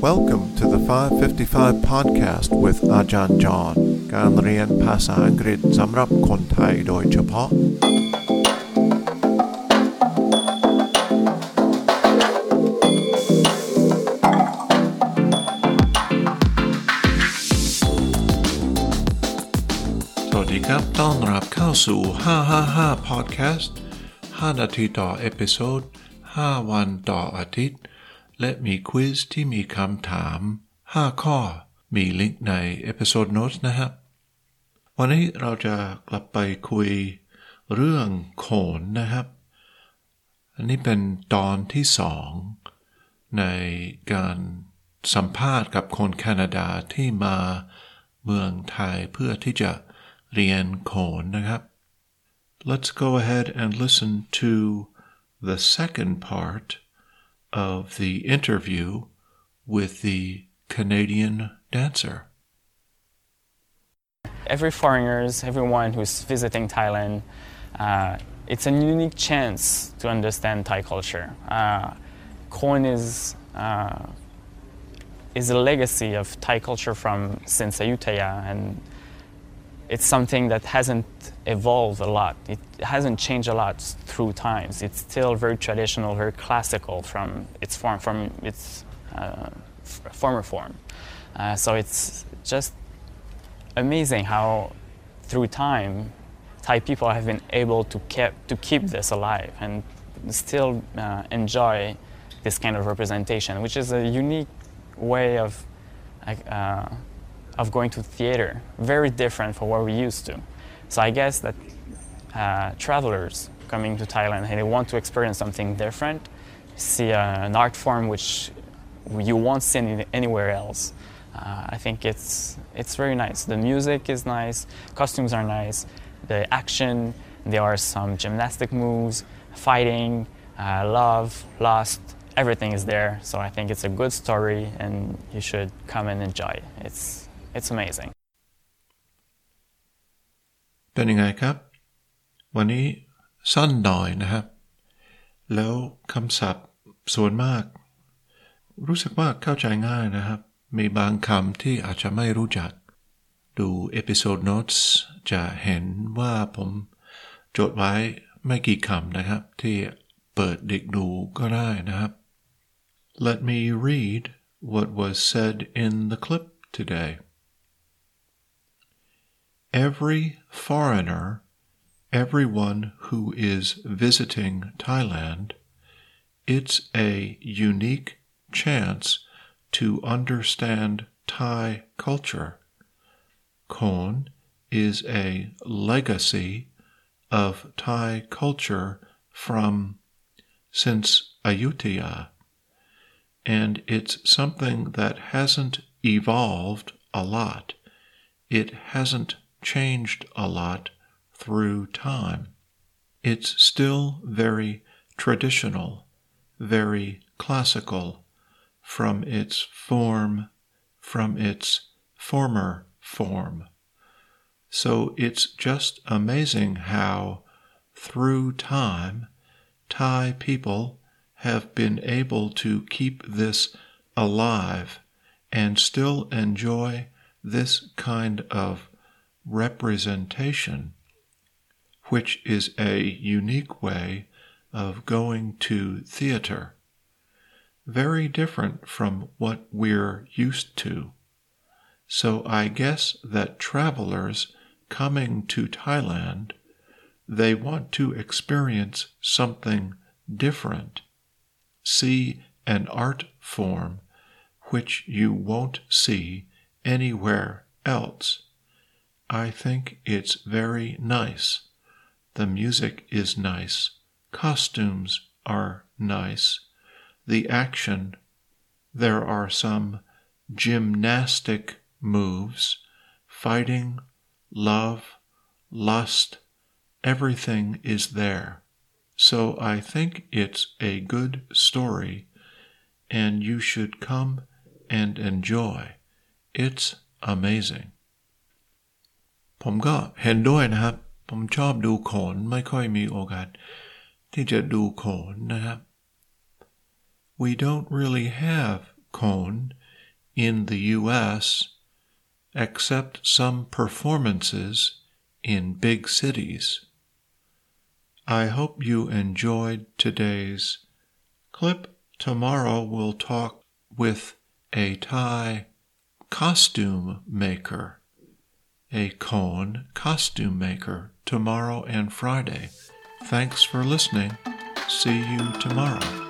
Welcome to the 555 podcast with อาจารย์จอห์นการเรียนภาษาอังกฤษสำหรับคนไทยโดยเฉพาะ สวัสดีครับ ต้อนรับเข้าสู่ 555 podcast 5 นาทีต่อเอพิโซด 5 วันต่ออาทิตย์ และมีควิสที่มีคำถาม 5 ข้อ มีลิงก์ในเอพิโซดโน้ตนะครับ วันนี้เราจะกลับไปคุยเรื่องโขนนะครับ อันนี้เป็นตอนที่สองในการสัมภาษณ์กับคนแคนาดาที่มาเมืองไทยเพื่อที่จะเรียนโขนนะครับ Let's go ahead and listen to the second part of the interview with the Canadian dancer. every foreigners, everyone who's visiting Thailand, uh, it's a unique chance to understand Thai culture. Uh, Khon is uh, is a legacy of Thai culture from since Ayutthaya, and it's something that hasn't evolved a lot. It hasn't changed a lot through times. It's still very traditional, very classical from its form, from its uh, former form. Uh, so it's just amazing how through time Thai people have been able to keep to keep this alive and still uh, enjoy this kind of representation, which is a unique way of uh, of going to theater, very different from what we used to. So I guess that uh, travelers coming to Thailand and they want to experience something different, see uh, an art form which you won't see any, anywhere else. Uh, I think it's it's very nice. The music is nice, costumes are nice, the action. There are some gymnastic moves, fighting, uh, love, lust. Everything is there. So I think it's a good story, and you should come and enjoy. It's it's amazing. เป็นยังไงครับ วันนี้สั้นหน่อยนะครับ แล้วคำศัพท์ส่วนมาก รู้สึกว่าเข้าใจง่ายนะครับ มีบางคำที่อาจจะไม่รู้จัก ดูเอพิโซดโน้ตจะเห็นว่าผมจดไว้ไม่กี่คำนะครับ ที่เปิดเด็กดูก็ได้นะครับ Let me read what was said in the clip today. Every foreigner, everyone who is visiting Thailand, it's a unique chance to understand Thai culture. Khon is a legacy of Thai culture from since Ayutthaya, and it's something that hasn't evolved a lot. It hasn't changed a lot through time. It's still very traditional, very classical from its form, from its former form. So it's just amazing how, through time, Thai people have been able to keep this alive and still enjoy this kind of representation, which is a unique way of going to theater. Very different from what we're used to. So I guess that travelers coming to Thailand, they want to experience something different, see an art form which you won't see anywhere else. I think it's very nice. The music is nice. Costumes are nice. The action, there are some gymnastic moves, fighting, love, lust, everything is there. So I think it's a good story, and you should come and enjoy. It's amazing. ผมก็เห็นด้วยนะครับ we don't really have Khon in the US except some performances in big cities. I hope you enjoyed today's clip. Tomorrow we'll talk with a Thai costume maker a Khon costume maker tomorrow and Friday. Thanks for listening. See you tomorrow.